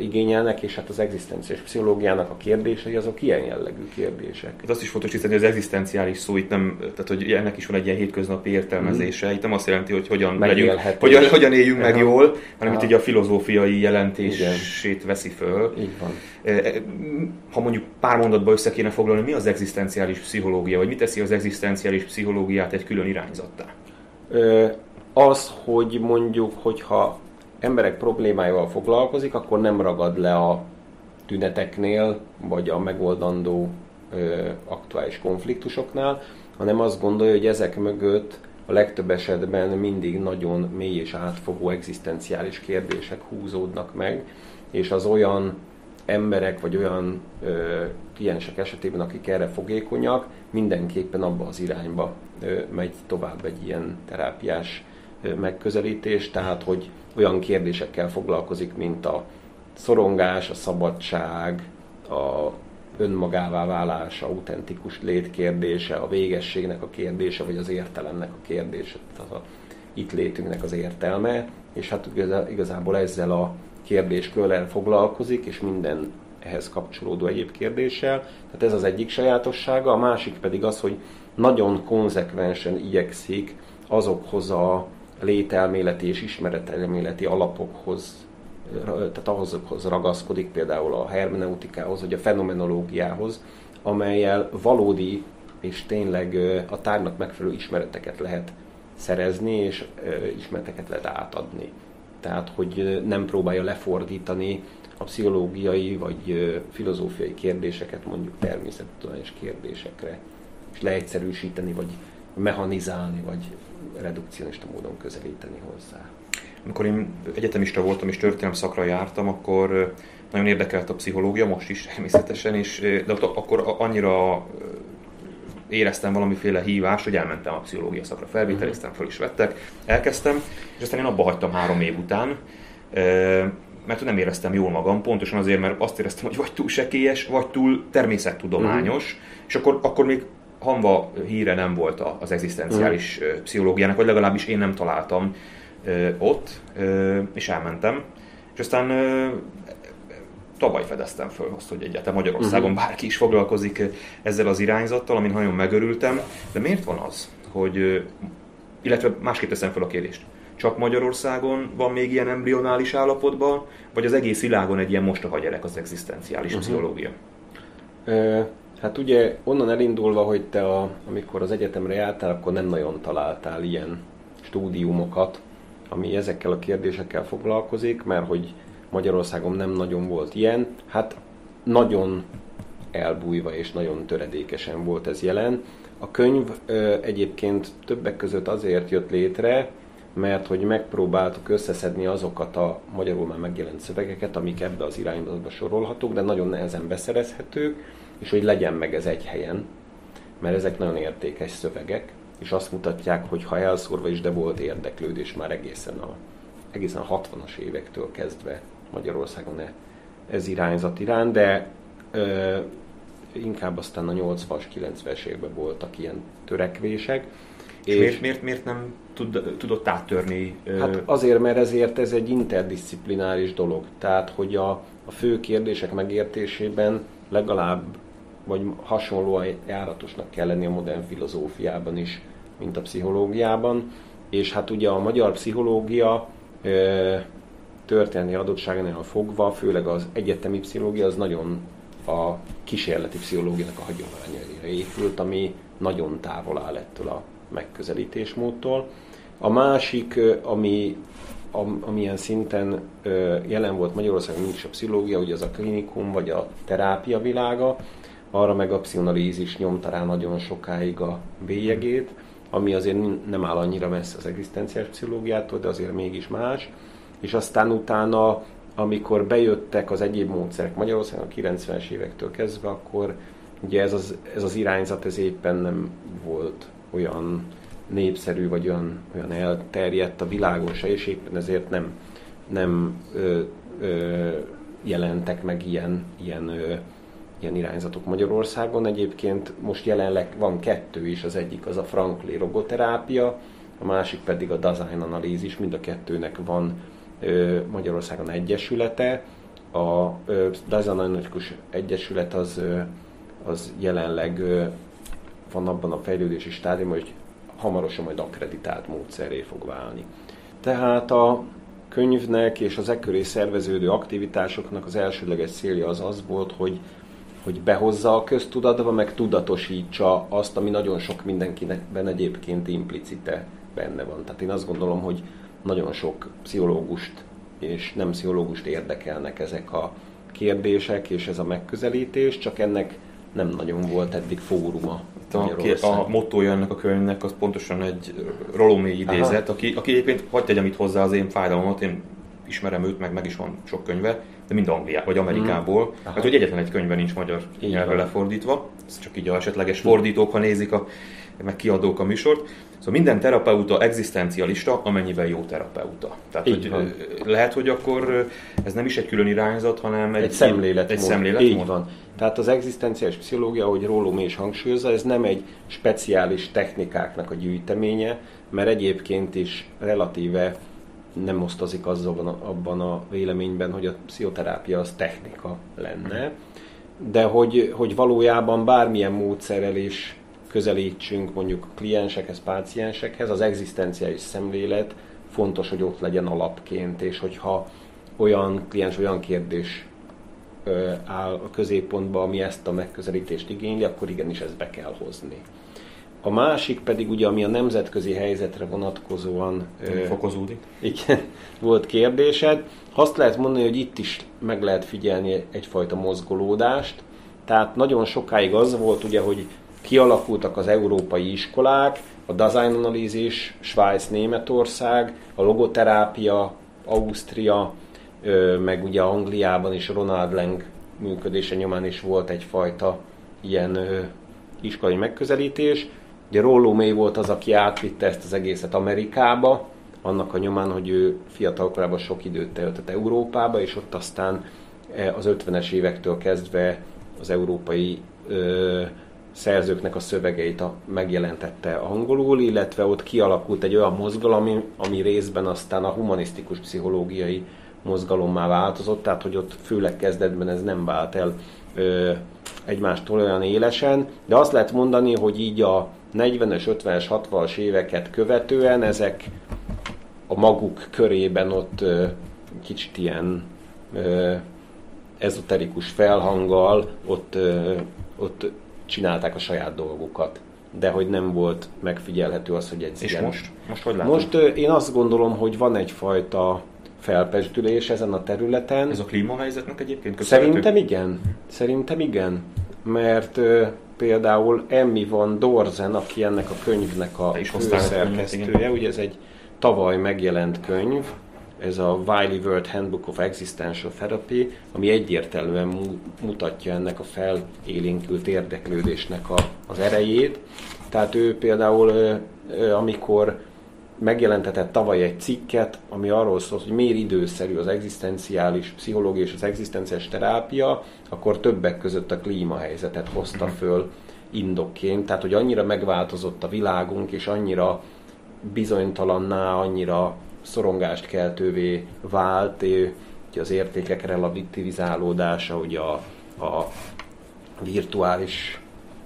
Speaker 1: igényelnek, és hát az egzisztenciális pszichológiának a kérdései azok ilyen jellegű kérdések.
Speaker 2: Ez azt is fontos tisztelni, hogy az egzisztenciális szó itt nem, tehát hogy ennek is van egy ilyen hétköznapi értelmezése. Mm. Itt nem azt jelenti, hogy hogyan, legyünk, hogyan, hogyan éljünk meg jól, hanem itt ugye a filozófiai jelentését Igen. veszi föl.
Speaker 1: Így van.
Speaker 2: Ha mondjuk pár mondatba össze kéne foglalni, mi az egzisztenciális pszichológia, vagy mi teszi az egzisztenciális pszichológiát egy külön irányzattá?
Speaker 1: Az, hogy mondjuk, hogyha emberek problémáival foglalkozik, akkor nem ragad le a tüneteknél, vagy a megoldandó ö, aktuális konfliktusoknál, hanem azt gondolja, hogy ezek mögött a legtöbb esetben mindig nagyon mély és átfogó egzisztenciális kérdések húzódnak meg, és az olyan emberek, vagy olyan ö, kliensek esetében, akik erre fogékonyak, mindenképpen abba az irányba ö, megy tovább egy ilyen terápiás ö, megközelítés, tehát hogy olyan kérdésekkel foglalkozik, mint a szorongás, a szabadság, a önmagává válása, autentikus létkérdése, a végességnek a kérdése, vagy az értelemnek a kérdése, tehát a itt létünknek az értelme, és hát igazából ezzel a kérdéskörrel foglalkozik, és minden ehhez kapcsolódó egyéb kérdéssel. Tehát ez az egyik sajátossága, a másik pedig az, hogy nagyon konzekvensen igyekszik azokhoz a lételméleti és ismeretelméleti alapokhoz, tehát ahhoz ragaszkodik például a hermeneutikához, vagy a fenomenológiához, amelyel valódi és tényleg a tárnak megfelelő ismereteket lehet szerezni, és ismereteket lehet átadni. Tehát, hogy nem próbálja lefordítani a pszichológiai vagy filozófiai kérdéseket mondjuk természettudományos kérdésekre, és leegyszerűsíteni, vagy mechanizálni, vagy redukcionista módon közelíteni hozzá.
Speaker 2: Amikor én egyetemista voltam és történelem szakra jártam, akkor nagyon érdekelt a pszichológia, most is <laughs> természetesen, és, de ott akkor annyira éreztem valamiféle hívást, hogy elmentem a pszichológia szakra, felvételiztem, föl is vettek, elkezdtem, és aztán én abba hagytam három év után, mert nem éreztem jól magam, pontosan azért, mert azt éreztem, hogy vagy túl sekélyes, vagy túl természettudományos, uh-huh. és akkor, akkor még hamva híre nem volt az egzisztenciális mm. pszichológiának, vagy legalábbis én nem találtam ott, és elmentem. És aztán tavaly fedeztem föl azt, hogy egyáltalán Magyarországon uh-huh. bárki is foglalkozik ezzel az irányzattal, amin nagyon megörültem. De miért van az, hogy, illetve másképp teszem fel a kérdést, csak Magyarországon van még ilyen embrionális állapotban, vagy az egész világon egy ilyen mostoha gyerek az egzisztenciális uh-huh. pszichológia?
Speaker 1: Hát ugye onnan elindulva, hogy te a, amikor az egyetemre jártál, akkor nem nagyon találtál ilyen stúdiumokat, ami ezekkel a kérdésekkel foglalkozik, mert hogy Magyarországon nem nagyon volt ilyen. Hát nagyon elbújva és nagyon töredékesen volt ez jelen. A könyv ö, egyébként többek között azért jött létre, mert hogy megpróbáltuk összeszedni azokat a magyarul már megjelent szövegeket, amik ebbe az irányba sorolhatók, de nagyon nehezen beszerezhetők, és hogy legyen meg ez egy helyen, mert ezek nagyon értékes szövegek, és azt mutatják, hogy ha elszórva is, de volt érdeklődés már egészen a, egészen a 60-as évektől kezdve Magyarországon e, ez irányzat iránt, de ö, inkább aztán a 80-as, 90-es években voltak ilyen törekvések.
Speaker 2: És, és miért, miért, miért nem tud, tudott áttörni?
Speaker 1: Hát azért, mert ezért ez egy interdisziplináris dolog. Tehát, hogy a, a fő kérdések megértésében legalább vagy hasonlóan járatosnak kell lenni a modern filozófiában is, mint a pszichológiában. És hát ugye a magyar pszichológia történelmi adottságának fogva, főleg az egyetemi pszichológia az nagyon a kísérleti pszichológiának a hagyományaira épült, ami nagyon távol áll ettől a megközelítésmódtól. A másik, ami amilyen szinten jelen volt Magyarországon nincs a pszichológia, ugye az a klinikum vagy a terápia világa, arra meg a pszichonalízis nyomta rá nagyon sokáig a bélyegét, ami azért nem áll annyira messze az egzisztenciális pszichológiától, de azért mégis más. És aztán utána, amikor bejöttek az egyéb módszerek Magyarországon a 90-es évektől kezdve, akkor ugye ez az, ez az irányzat ez éppen nem volt olyan népszerű, vagy olyan, olyan elterjedt a világon se, és éppen ezért nem, nem ö, ö, jelentek meg ilyen, ilyen, ö, ilyen irányzatok Magyarországon. Egyébként most jelenleg van kettő is, az egyik az a Frankli rogoterápia, a másik pedig a design analízis, mind a kettőnek van ö, Magyarországon egyesülete. A ö, design analitikus egyesület az, ö, az jelenleg ö, van abban a fejlődési stádiumban, hogy hamarosan majd akreditált módszerré fog válni. Tehát a könyvnek és az ekköré szerveződő aktivitásoknak az elsődleges célja az az volt, hogy, hogy behozza a köztudatba, meg tudatosítsa azt, ami nagyon sok mindenkinek egyébként implicite benne van. Tehát én azt gondolom, hogy nagyon sok pszichológust és nem pszichológust érdekelnek ezek a kérdések és ez a megközelítés, csak ennek nem nagyon volt eddig fóruma
Speaker 2: a, a mottoja ennek a könyvnek az pontosan egy Rolomé idézet, aki, aki egyébként hagyd tegyem itt hozzá az én fájdalmat, én ismerem őt, meg meg is van sok könyve, de mind Angliá vagy Amerikából. Mm. Hát, hogy egyetlen egy könyve nincs magyar nyelvre lefordítva, ez csak így a esetleges fordítók, ha nézik, a, meg kiadók a műsort. Szóval minden terapeuta egzisztencialista, amennyiben jó terapeuta. Tehát hogy van. lehet, hogy akkor ez nem is egy külön irányzat, hanem egy,
Speaker 1: egy szemléletmód.
Speaker 2: Egy szemléletmód.
Speaker 1: Így van. Tehát az egzisztenciális pszichológia, ahogy Róló is hangsúlyozza, ez nem egy speciális technikáknak a gyűjteménye, mert egyébként is relatíve nem osztozik azzal abban a véleményben, hogy a pszichoterápia az technika lenne, de hogy, hogy valójában bármilyen módszerrel is közelítsünk mondjuk kliensekhez, páciensekhez, az egzisztenciális szemlélet fontos, hogy ott legyen alapként, és hogyha olyan kliens, olyan kérdés áll a középpontba, ami ezt a megközelítést igényli, akkor igenis ezt be kell hozni. A másik pedig ugye, ami a nemzetközi helyzetre vonatkozóan
Speaker 2: fokozódik.
Speaker 1: Igen, <laughs> volt kérdésed. Azt lehet mondani, hogy itt is meg lehet figyelni egyfajta mozgolódást. Tehát nagyon sokáig az volt ugye, hogy kialakultak az európai iskolák, a design analízis, Svájc, Németország, a logoterápia, Ausztria, meg ugye Angliában is Ronald Lang működése nyomán is volt egyfajta ilyen iskolai megközelítés. Ugye Rollo May volt az, aki átvitte ezt az egészet Amerikába, annak a nyomán, hogy ő fiatalkorában sok időt töltött Európába, és ott aztán e, az 50-es évektől kezdve az európai ö, szerzőknek a szövegeit a, megjelentette angolul, illetve ott kialakult egy olyan mozgalom, ami, ami részben aztán a humanisztikus pszichológiai mozgalommá változott, tehát hogy ott főleg kezdetben ez nem vált el ö, egymástól olyan élesen, de azt lehet mondani, hogy így a 40-es, 50-es, 60-as éveket követően ezek a maguk körében ott kicsit ilyen ezoterikus felhanggal ott, ott csinálták a saját dolgukat de hogy nem volt megfigyelhető az, hogy egy
Speaker 2: És ilyen... most?
Speaker 1: Most hogy látod? Most én azt gondolom, hogy van egyfajta felpesdülés ezen a területen.
Speaker 2: Ez a klímahelyzetnek egyébként köszönhető?
Speaker 1: Szerintem igen. Szerintem igen. Mert például Emmy van Dorzen, aki ennek a könyvnek a főszerkesztője, ugye ez egy tavaly megjelent könyv, ez a Wiley World Handbook of Existential Therapy, ami egyértelműen mutatja ennek a felélénkült érdeklődésnek a, az erejét. Tehát ő például, amikor megjelentetett tavaly egy cikket, ami arról szólt, hogy miért időszerű az egzisztenciális pszichológia és az egzisztenciális terápia, akkor többek között a klímahelyzetet hozta mhm. föl indokként, tehát hogy annyira megváltozott a világunk, és annyira bizonytalanná, annyira szorongást keltővé vált, hogy az értékek relativizálódása, hogy a, a virtuális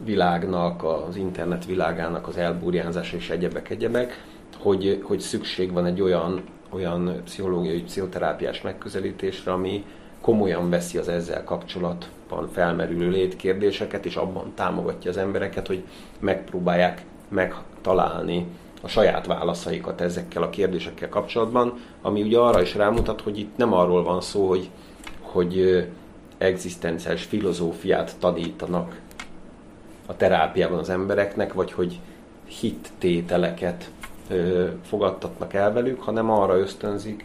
Speaker 1: világnak, az internet világának az elbúrjánzása és egyebek, egyebek, hogy, hogy szükség van egy olyan olyan pszichológiai, pszichoterápiás megközelítésre, ami komolyan veszi az ezzel kapcsolatban felmerülő létkérdéseket, és abban támogatja az embereket, hogy megpróbálják megtalálni a saját válaszaikat ezekkel a kérdésekkel kapcsolatban, ami ugye arra is rámutat, hogy itt nem arról van szó, hogy, hogy egzisztenciális filozófiát tanítanak a terápiában az embereknek, vagy hogy hittételeket fogadtatnak el velük, hanem arra ösztönzik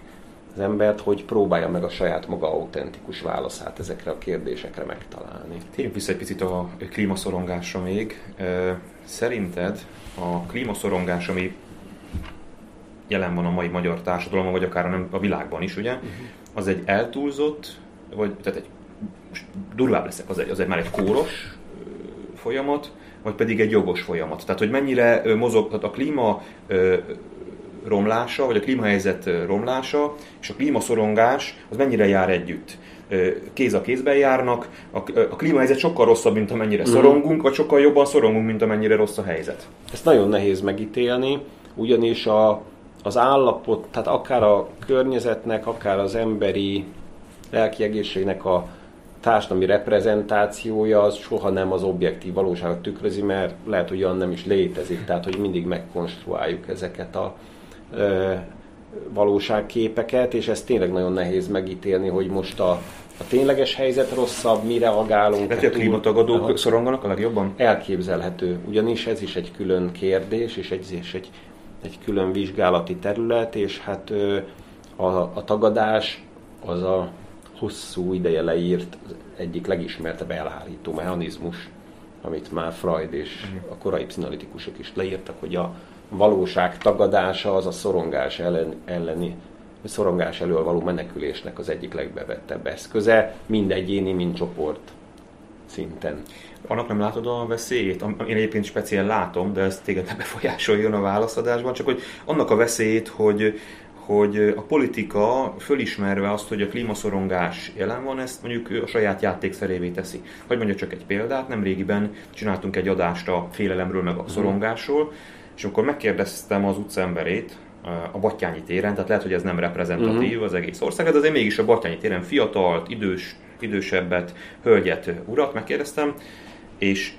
Speaker 1: az embert, hogy próbálja meg a saját maga autentikus válaszát ezekre a kérdésekre megtalálni.
Speaker 2: Térjünk vissza egy picit a klímaszorongásra még. Szerinted a klímaszorongás, ami jelen van a mai magyar társadalomban, vagy akár a világban is, ugye, uh-huh. az egy eltúlzott, vagy tehát egy, most durvább leszek, az egy, az egy már egy kóros folyamat, vagy pedig egy jogos folyamat. Tehát, hogy mennyire mozog, tehát a klíma romlása, vagy a klímahelyzet romlása, és a klímaszorongás, az mennyire jár együtt. Kéz a kézben járnak, a, a klímahelyzet sokkal rosszabb, mint amennyire mm. szorongunk, vagy sokkal jobban szorongunk, mint amennyire rossz a helyzet.
Speaker 1: Ezt nagyon nehéz megítélni, ugyanis a, az állapot, tehát akár a környezetnek, akár az emberi lelki egészségnek a társadalmi reprezentációja az soha nem az objektív valóságot tükrözi, mert lehet, hogy olyan nem is létezik, tehát hogy mindig megkonstruáljuk ezeket a ö, valóságképeket, és ez tényleg nagyon nehéz megítélni, hogy most a, a tényleges helyzet rosszabb, mire reagálunk.
Speaker 2: Tehát a klímatagadók szoronganak a legjobban?
Speaker 1: Elképzelhető, ugyanis ez is egy külön kérdés, és egy, és egy, egy külön vizsgálati terület, és hát a, a tagadás az a hosszú ideje leírt egyik legismertebb elhárító mechanizmus, amit már Freud és a korai pszichonalitikusok is leírtak, hogy a valóság tagadása az a szorongás ellen, elleni szorongás elől való menekülésnek az egyik legbevettebb eszköze, mind egyéni, mind csoport szinten.
Speaker 2: Annak nem látod a veszélyét? Én egyébként speciál látom, de ez téged nem befolyásoljon a válaszadásban, csak hogy annak a veszélyét, hogy hogy a politika fölismerve azt, hogy a klímaszorongás jelen van, ezt mondjuk a saját játékszerévé teszi. Hogy mondja csak egy példát, nem régiben csináltunk egy adást a félelemről meg a mhm. szorongásról, és akkor megkérdeztem az utcaemberét, a Battyányi téren, tehát lehet, hogy ez nem reprezentatív uh-huh. az egész ország, de azért mégis a Battyányi téren fiatalt, idős, idősebbet, hölgyet, urat megkérdeztem, és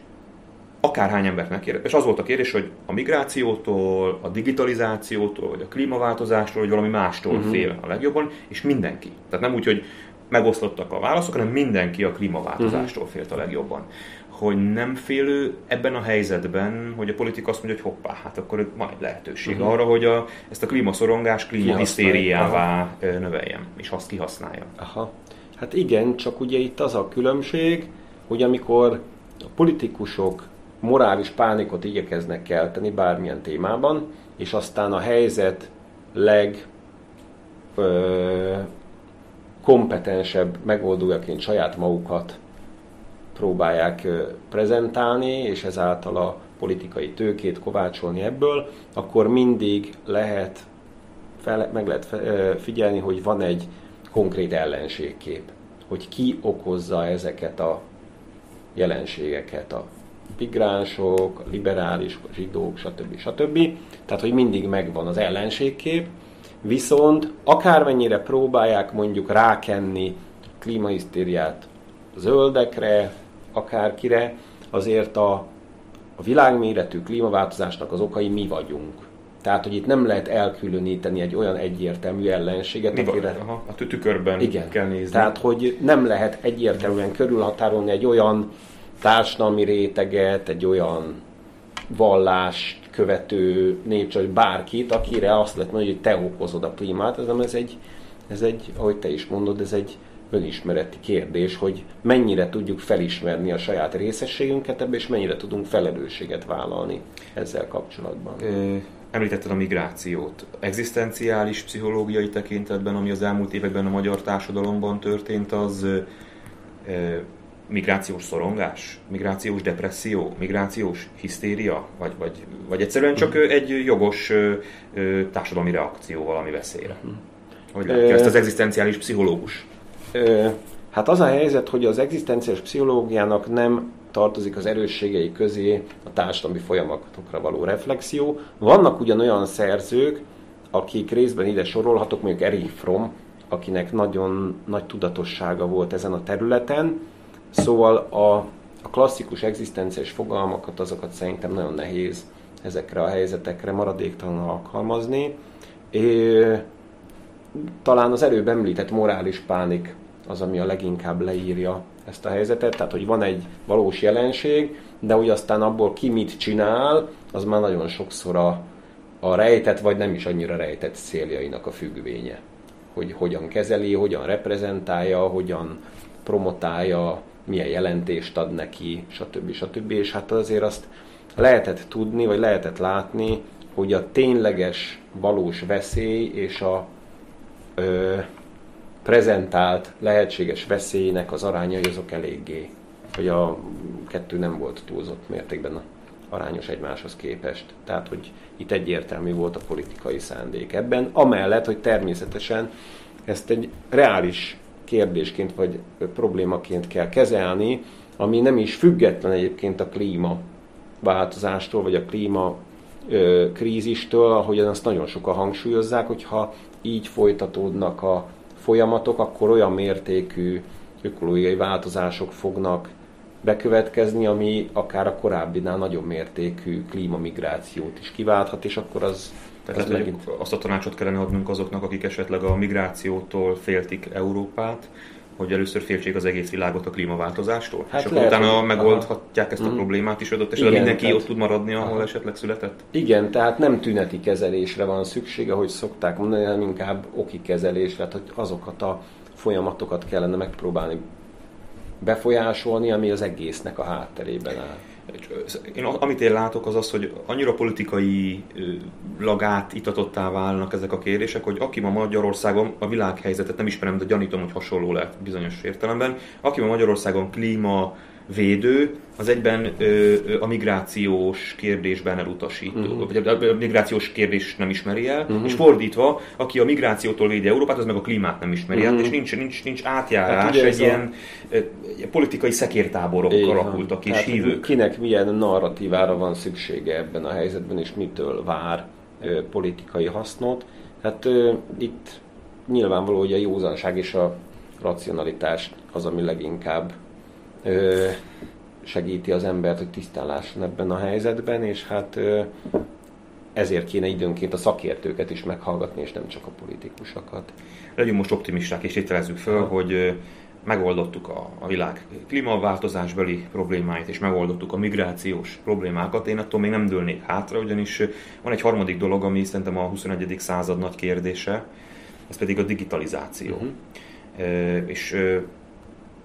Speaker 2: akárhány embert megkérdez. És az volt a kérdés, hogy a migrációtól, a digitalizációtól, vagy a klímaváltozástól, vagy valami mástól uh-huh. fél a legjobban, és mindenki. Tehát nem úgy, hogy megoszlottak a válaszok, hanem mindenki a klímaváltozástól uh-huh. félt a legjobban. Hogy nem félő ebben a helyzetben, hogy a politika azt mondja, hogy hoppá, hát akkor majd lehetőség uh-huh. arra, hogy a, ezt a klímaszorongás klímahisztériává növeljem, és azt kihasználja.
Speaker 1: Aha. Hát igen, csak ugye itt az a különbség, hogy amikor a politikusok morális pánikot igyekeznek kelteni bármilyen témában, és aztán a helyzet leg ö, kompetensebb megoldójaként saját magukat próbálják ö, prezentálni, és ezáltal a politikai tőkét kovácsolni ebből, akkor mindig lehet fel, meg lehet figyelni, hogy van egy konkrét ellenségkép, hogy ki okozza ezeket a jelenségeket, a migránsok, liberálisok, zsidók, stb. stb. Tehát, hogy mindig megvan az ellenségkép, viszont akármennyire próbálják mondjuk rákenni klímahisztériát zöldekre, akárkire, azért a, a világméretű klímaváltozásnak az okai mi vagyunk. Tehát, hogy itt nem lehet elkülöníteni egy olyan egyértelmű ellenséget,
Speaker 2: Mi akire... Aha, a tükörben
Speaker 1: Igen.
Speaker 2: kell nézni.
Speaker 1: Tehát, hogy nem lehet egyértelműen körülhatárolni egy olyan társadalmi réteget, egy olyan vallás követő népcsaj, bárkit, akire azt lehet mondani, hogy te okozod a klímát, ez nem ez egy, ez egy, ahogy te is mondod, ez egy önismereti kérdés, hogy mennyire tudjuk felismerni a saját részességünket ebbe, és mennyire tudunk felelősséget vállalni ezzel kapcsolatban. Ö,
Speaker 2: említetted a migrációt. Egzisztenciális pszichológiai tekintetben, ami az elmúlt években a magyar társadalomban történt, az migrációs szorongás, migrációs depresszió, migrációs hisztéria, vagy, vagy, vagy egyszerűen csak uh-huh. egy jogos társadalmi reakció valami veszélyre. Uh-huh. Hogy látja ezt az egzisztenciális pszichológus?
Speaker 1: Hát az a helyzet, hogy az egzisztenciális pszichológiának nem tartozik az erősségei közé a társadalmi folyamatokra való reflexió. Vannak ugyan olyan szerzők, akik részben ide sorolhatok, mondjuk Erich Fromm, akinek nagyon nagy tudatossága volt ezen a területen, szóval a, a klasszikus egzisztenciás fogalmakat, azokat szerintem nagyon nehéz ezekre a helyzetekre maradéktalanul alkalmazni. É, talán az előbb említett morális pánik az, ami a leginkább leírja ezt a helyzetet, tehát hogy van egy valós jelenség, de hogy aztán abból ki mit csinál, az már nagyon sokszor a, a rejtett, vagy nem is annyira rejtett céljainak a függvénye. Hogy hogyan kezeli, hogyan reprezentálja, hogyan promotálja, milyen jelentést ad neki, stb. stb. És hát azért azt lehetett tudni, vagy lehetett látni, hogy a tényleges, valós veszély és a ö, prezentált lehetséges veszélynek az arányai azok eléggé, hogy a kettő nem volt túlzott mértékben arányos egymáshoz képest. Tehát, hogy itt egyértelmű volt a politikai szándék ebben, amellett, hogy természetesen ezt egy reális kérdésként vagy problémaként kell kezelni, ami nem is független egyébként a klíma változástól, vagy a klíma ö, krízistől, ahogyan azt nagyon sokan hangsúlyozzák, hogyha így folytatódnak a folyamatok, akkor olyan mértékű ökológiai változások fognak bekövetkezni, ami akár a korábbinál nagyobb mértékű klímamigrációt is kiválthat, és akkor az,
Speaker 2: Tehát az megint... azt a tanácsot kellene adnunk azoknak, akik esetleg a migrációtól féltik Európát, hogy először féltsék az egész világot a klímaváltozástól, hát és akkor lehet, utána hogy... megoldhatják ezt a mm. problémát is adott, Igen, mindenki tehát... ott tud maradni, ahol Aha. esetleg született?
Speaker 1: Igen, tehát nem tüneti kezelésre van szüksége, hogy szokták mondani, hanem inkább oki kezelésre, tehát hogy azokat a folyamatokat kellene megpróbálni befolyásolni, ami az egésznek a hátterében áll.
Speaker 2: Én, amit én látok, az az, hogy annyira politikai lagát itatottá válnak ezek a kérdések, hogy aki ma Magyarországon a világhelyzetet nem ismerem, de gyanítom, hogy hasonló lehet bizonyos értelemben, aki ma Magyarországon klíma védő, az egyben ö, a migrációs kérdésben elutasító, uh-huh. vagy a migrációs kérdés nem ismeri el, uh-huh. és fordítva, aki a migrációtól védi Európát, az meg a klímát nem ismeri uh-huh. el, és nincs, nincs, nincs átjárás, hát egy ilyen a... politikai szekértáborok Igen. alakultak és hívők.
Speaker 1: Kinek milyen narratívára van szüksége ebben a helyzetben, és mitől vár ö, politikai hasznot. Hát ö, itt nyilvánvaló, hogy a józanság és a racionalitás az, ami leginkább segíti az embert, hogy tisztán lásson ebben a helyzetben, és hát ezért kéne időnként a szakértőket is meghallgatni, és nem csak a politikusokat.
Speaker 2: Legyünk most optimisták, és tételezzük föl, hogy megoldottuk a, a világ klímaváltozásbeli problémáit, és megoldottuk a migrációs problémákat. Én attól még nem dőlnék hátra, ugyanis van egy harmadik dolog, ami szerintem a 21. század nagy kérdése, ez pedig a digitalizáció. Uh-huh. És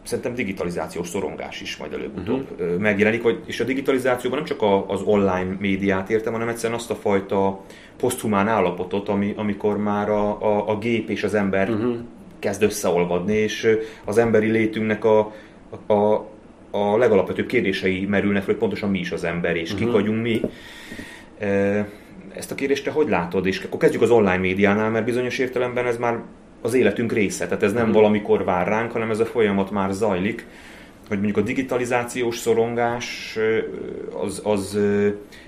Speaker 2: szerintem digitalizációs szorongás is majd előbb-utóbb uh-huh. megjelenik, vagy, és a digitalizációban nem csak a, az online médiát értem, hanem egyszerűen azt a fajta poszthumán állapotot, ami, amikor már a, a, a gép és az ember uh-huh. kezd összeolvadni, és az emberi létünknek a, a, a legalapvetőbb kérdései merülnek fel, hogy pontosan mi is az ember, és uh-huh. kik vagyunk mi. Ezt a kérdést te hogy látod? És akkor kezdjük az online médiánál, mert bizonyos értelemben ez már az életünk része. Tehát ez nem mm. valamikor vár ránk, hanem ez a folyamat már zajlik. Hogy mondjuk a digitalizációs szorongás az, az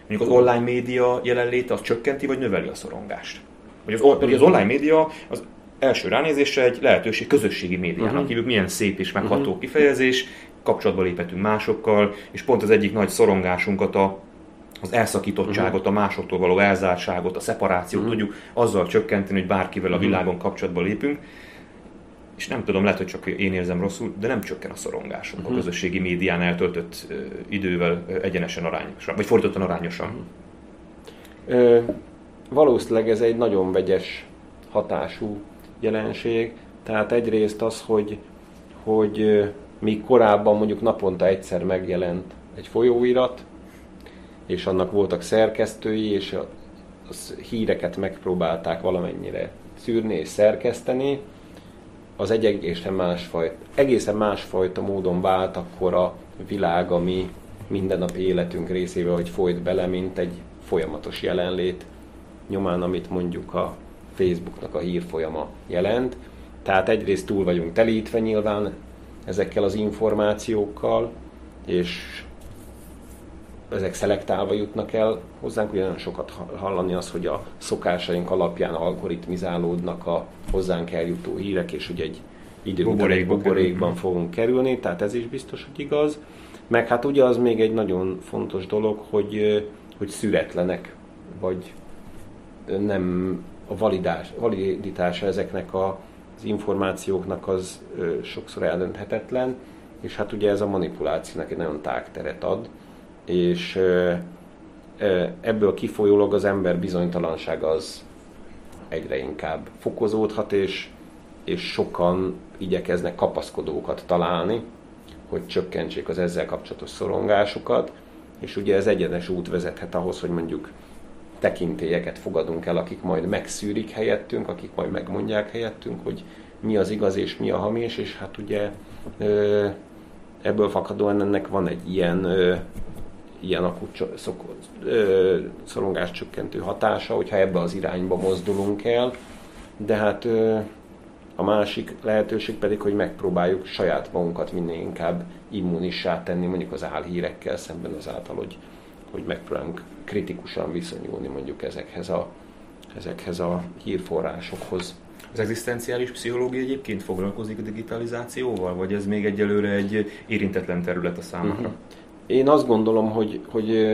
Speaker 2: mondjuk az online média jelenléte az csökkenti vagy növeli a szorongást. Vagy az, az online média az első ránézésre egy lehetőség közösségi médiának uh-huh. hívjuk, milyen szép és megható uh-huh. kifejezés, kapcsolatba léphetünk másokkal, és pont az egyik nagy szorongásunkat a az elszakítottságot, uh-huh. a másoktól való elzártságot, a szeparációt uh-huh. tudjuk azzal csökkenteni, hogy bárkivel a világon kapcsolatba lépünk. És nem tudom, lehet, hogy csak én érzem rosszul, de nem csökken a szorongásunk uh-huh. a közösségi médián eltöltött idővel egyenesen arányosan, vagy fordítottan arányosan.
Speaker 1: Uh-huh. Ö, valószínűleg ez egy nagyon vegyes hatású jelenség. Tehát egyrészt az, hogy, hogy míg korábban mondjuk naponta egyszer megjelent egy folyóirat, és annak voltak szerkesztői, és a, a híreket megpróbálták valamennyire szűrni és szerkeszteni, az egy egészen másfajta, egészen másfajta módon vált akkor a világ, ami mindennapi életünk részébe, hogy folyt bele, mint egy folyamatos jelenlét nyomán, amit mondjuk a Facebooknak a hírfolyama jelent. Tehát egyrészt túl vagyunk telítve nyilván ezekkel az információkkal, és ezek szelektálva jutnak el hozzánk, ugye nagyon sokat hallani az, hogy a szokásaink alapján algoritmizálódnak a hozzánk eljutó hírek, és hogy egy idő buborékban, buborékban fogunk kerülni, tehát ez is biztos, hogy igaz. Meg hát ugye az még egy nagyon fontos dolog, hogy, hogy szüretlenek, vagy nem a validás, validitása ezeknek a, az információknak az sokszor eldönthetetlen, és hát ugye ez a manipulációnak egy nagyon tág teret ad, és ebből kifolyólag az ember bizonytalanság az egyre inkább fokozódhat, és, és sokan igyekeznek kapaszkodókat találni, hogy csökkentsék az ezzel kapcsolatos szorongásokat, és ugye ez egyenes út vezethet ahhoz, hogy mondjuk tekintélyeket fogadunk el, akik majd megszűrik helyettünk, akik majd megmondják helyettünk, hogy mi az igaz és mi a hamis, és hát ugye ebből fakadóan ennek van egy ilyen ilyen akut szorongás csökkentő hatása, hogyha ebbe az irányba mozdulunk el, de hát a másik lehetőség pedig, hogy megpróbáljuk saját magunkat minél inkább immunissá tenni, mondjuk az álhírekkel szemben azáltal, hogy, hogy megpróbálunk kritikusan viszonyulni mondjuk ezekhez a, ezekhez a hírforrásokhoz.
Speaker 2: Az egzisztenciális pszichológia egyébként foglalkozik a digitalizációval, vagy ez még egyelőre egy érintetlen terület a számára? Uh-huh.
Speaker 1: Én azt gondolom, hogy, hogy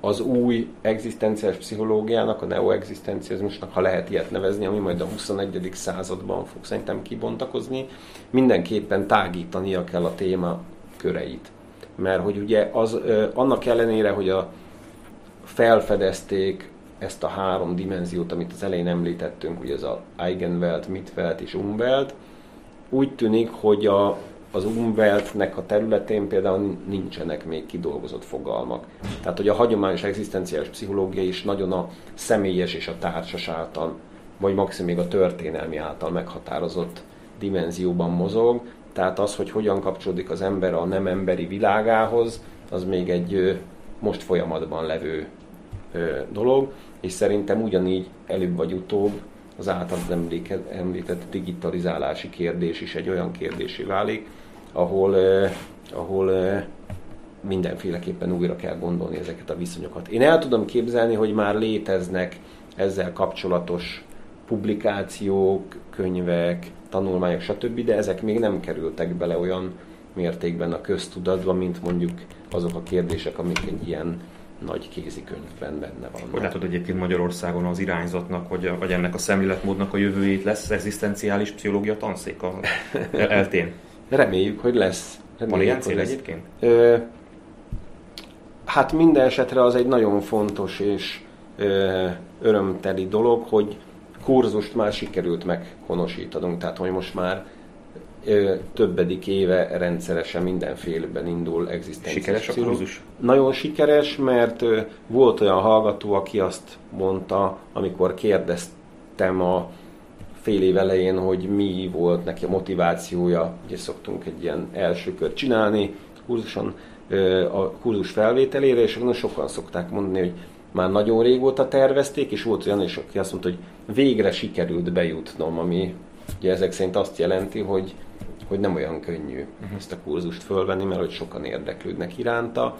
Speaker 1: az új egzisztenciális pszichológiának, a neoegzisztencializmusnak, ha lehet ilyet nevezni, ami majd a 21. században fog szerintem kibontakozni, mindenképpen tágítania kell a téma köreit. Mert hogy ugye az, annak ellenére, hogy a felfedezték ezt a három dimenziót, amit az elején említettünk, ugye ez a Eigenwelt, Mitwelt és Umwelt, úgy tűnik, hogy a, az Umweltnek a területén például nincsenek még kidolgozott fogalmak. Tehát, hogy a hagyományos egzisztenciális pszichológia is nagyon a személyes és a társas által, vagy maximum még a történelmi által meghatározott dimenzióban mozog. Tehát az, hogy hogyan kapcsolódik az ember a nem emberi világához, az még egy most folyamatban levő dolog, és szerintem ugyanígy előbb vagy utóbb az általad említett digitalizálási kérdés is egy olyan kérdésé válik, ahol, eh, ahol eh, mindenféleképpen újra kell gondolni ezeket a viszonyokat. Én el tudom képzelni, hogy már léteznek ezzel kapcsolatos publikációk, könyvek, tanulmányok, stb., de ezek még nem kerültek bele olyan mértékben a köztudatba, mint mondjuk azok a kérdések, amik egy ilyen nagy kézikönyvben benne van.
Speaker 2: Hogy látod egyébként Magyarországon az irányzatnak, hogy, vagy ennek a szemléletmódnak a jövőjét lesz egzisztenciális pszichológia tanszék a <laughs> eltén?
Speaker 1: Reméljük, hogy lesz.
Speaker 2: Reméljük, Van ilyen cél lesz. egyébként?
Speaker 1: Ö, hát minden esetre az egy nagyon fontos és ö, örömteli dolog, hogy kurzust már sikerült meghonosítanunk, tehát hogy most már ö, többedik éve rendszeresen mindenféleben indul egzisztenciális
Speaker 2: Sikeres a kurzus?
Speaker 1: Nagyon sikeres, mert ö, volt olyan hallgató, aki azt mondta, amikor kérdeztem a fél év elején, hogy mi volt neki a motivációja. Ugye szoktunk egy ilyen első kört csinálni kurzuson, a kurzus felvételére, és nagyon sokan szokták mondani, hogy már nagyon régóta tervezték, és volt olyan is, aki azt mondta, hogy végre sikerült bejutnom, ami ugye ezek szerint azt jelenti, hogy, hogy nem olyan könnyű uh-huh. ezt a kurzust fölvenni, mert hogy sokan érdeklődnek iránta.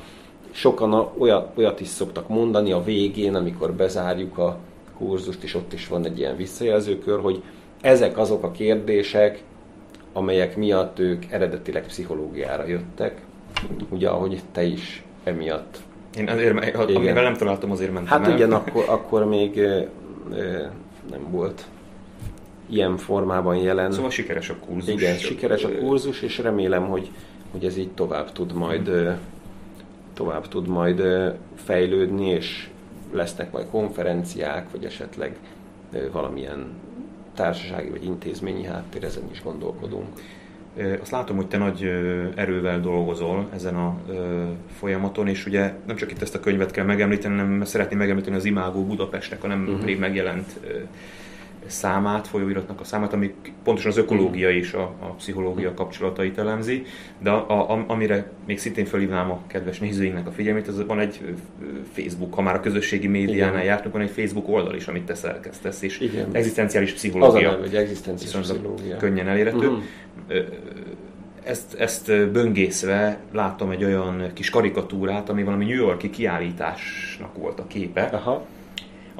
Speaker 1: Sokan a, olyat, olyat is szoktak mondani a végén, amikor bezárjuk a kurzust, és ott is van egy ilyen visszajelzőkör, hogy ezek azok a kérdések, amelyek miatt ők eredetileg pszichológiára jöttek, ugye ahogy te is emiatt.
Speaker 2: Én azért, amivel nem találtam, azért mentem
Speaker 1: Hát el. igen, <laughs> akkor, akkor még e, nem volt ilyen formában jelen.
Speaker 2: Szóval sikeres a kurzus.
Speaker 1: Igen, sikeres a kurzus, és remélem, hogy, hogy ez így tovább tud majd tovább tud majd fejlődni, és lesznek majd konferenciák, vagy esetleg valamilyen társasági vagy intézményi háttér, ezen is gondolkodunk.
Speaker 2: Azt látom, hogy te nagy erővel dolgozol ezen a folyamaton, és ugye nem csak itt ezt a könyvet kell megemlíteni, hanem szeretném megemlíteni az Imágó Budapestnek a nem uh-huh. rég megjelent számát, folyóiratnak a számát, ami pontosan az ökológia és a, a pszichológia kapcsolatait elemzi, de a, a, amire még szintén felhívnám a kedves nézőinknek a figyelmét, az van egy Facebook, ha már a közösségi médiánál jártunk, van egy Facebook oldal is, amit te szerkesztesz, és Igen. egzisztenciális pszichológia.
Speaker 1: Az a neve, hogy egzisztenciális pszichológia.
Speaker 2: Könnyen elérhető. Uh-huh ezt, ezt böngészve láttam egy olyan kis karikatúrát, ami valami New Yorki kiállításnak volt a képe. Aha.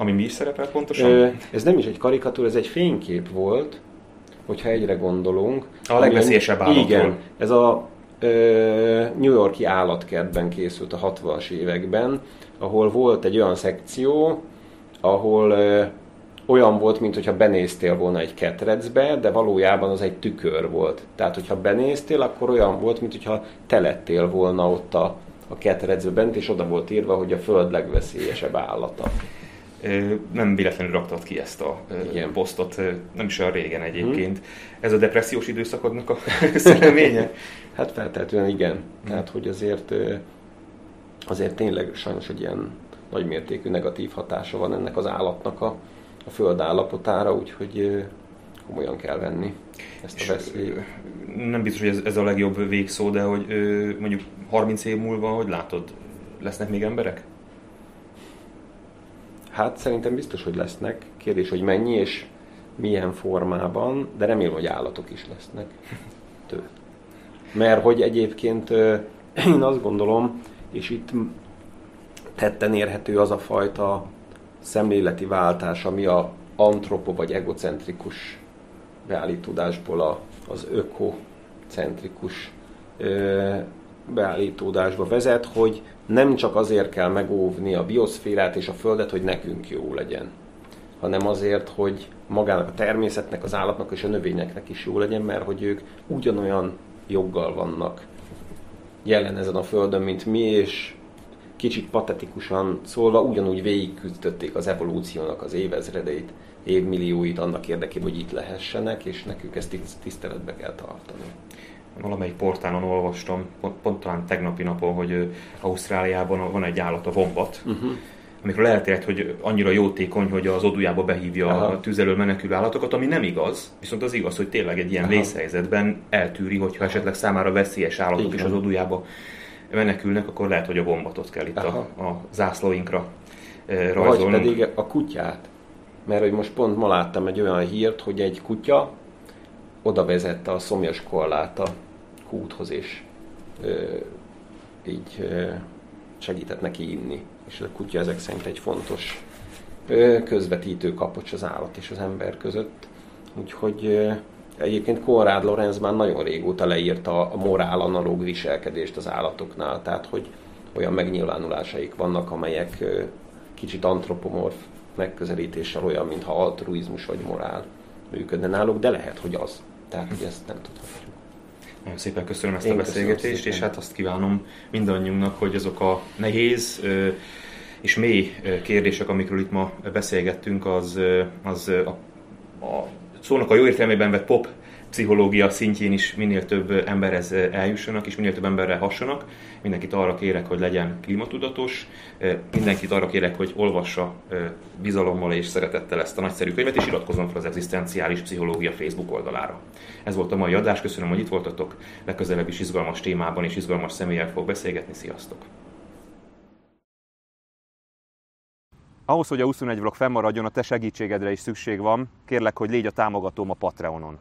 Speaker 2: Ami mi is szerepel pontosan? Ö,
Speaker 1: ez nem is egy karikatúra, ez egy fénykép volt, hogyha egyre gondolunk.
Speaker 2: A legveszélyesebb állatról.
Speaker 1: Igen, ez a ö, New Yorki állatkertben készült a 60-as években, ahol volt egy olyan szekció, ahol ö, olyan volt, mintha benéztél volna egy ketrecbe, de valójában az egy tükör volt. Tehát, hogyha benéztél, akkor olyan volt, mintha te lettél volna ott a, a ketrecbe bent, és oda volt írva, hogy a föld legveszélyesebb állata.
Speaker 2: Nem véletlenül raktad ki ezt a Igen. posztot, nem is olyan régen egyébként. Hmm. Ez a depressziós időszakodnak a <laughs> személye?
Speaker 1: hát feltétlenül igen. Hmm. Tehát, hogy azért, azért tényleg sajnos egy ilyen nagymértékű negatív hatása van ennek az állatnak a, a föld állapotára, úgyhogy komolyan kell venni ezt a veszélyt.
Speaker 2: Nem biztos, hogy ez, ez a legjobb végszó, de hogy mondjuk 30 év múlva, hogy látod, lesznek még emberek?
Speaker 1: Hát szerintem biztos, hogy lesznek. Kérdés, hogy mennyi és milyen formában, de remélem, hogy állatok is lesznek. <laughs> Tő. Mert hogy egyébként <clears throat> én azt gondolom, és itt tetten érhető az a fajta szemléleti váltás, ami a antropo vagy egocentrikus beállítódásból a, az ökocentrikus beállítódásba vezet, hogy nem csak azért kell megóvni a bioszférát és a Földet, hogy nekünk jó legyen, hanem azért, hogy magának a természetnek, az állatnak és a növényeknek is jó legyen, mert hogy ők ugyanolyan joggal vannak jelen ezen a Földön, mint mi, és kicsit patetikusan szólva ugyanúgy végigküzdötték az evolúciónak az évezredeit, évmillióit annak érdekében, hogy itt lehessenek, és nekük ezt tiszteletbe kell tartani
Speaker 2: valamelyik portálon olvastam, pont, pont talán tegnapi napon, hogy Ausztráliában van egy állat, a vombat, uh-huh. amikor elterjedt, hogy annyira jótékony, hogy az odujába behívja Aha. a tüzelő menekülő állatokat, ami nem igaz, viszont az igaz, hogy tényleg egy ilyen Aha. vészhelyzetben eltűri, hogyha esetleg számára veszélyes állatok Igen. is az odujába menekülnek, akkor lehet, hogy a bombatot kell itt a, a zászlóinkra rajzolni.
Speaker 1: Vagy pedig a kutyát. Mert hogy most pont ma láttam egy olyan hírt, hogy egy kutya oda vezette a szomjas koalát a és ö, így ö, segített neki inni. És a kutya ezek szerint egy fontos ö, közvetítő kapocs az állat és az ember között. Úgyhogy ö, egyébként Konrád Lorenz már nagyon régóta leírta a morál analóg viselkedést az állatoknál, tehát hogy olyan megnyilvánulásaik vannak, amelyek ö, kicsit antropomorf megközelítéssel olyan, mintha altruizmus vagy morál működne náluk, de lehet, hogy az. Tehát, hogy ezt nem tudhatjuk.
Speaker 2: Nagyon szépen köszönöm ezt Én a beszélgetést, és hát azt kívánom mindannyiunknak, hogy azok a nehéz és mély kérdések, amikről itt ma beszélgettünk, az, az a, a szónak a jó értelmében vett pop pszichológia szintjén is minél több emberhez eljussanak, és minél több emberrel hassanak. Mindenkit arra kérek, hogy legyen klímatudatos, mindenkit arra kérek, hogy olvassa bizalommal és szeretettel ezt a nagyszerű könyvet, és iratkozzon fel az Egzisztenciális Pszichológia Facebook oldalára. Ez volt a mai adás, köszönöm, hogy itt voltatok, legközelebb is izgalmas témában és izgalmas személyel fog beszélgetni, sziasztok! Ahhoz, hogy a 21 vlog fennmaradjon, a te segítségedre is szükség van. Kérlek, hogy légy a támogatóm a Patreonon.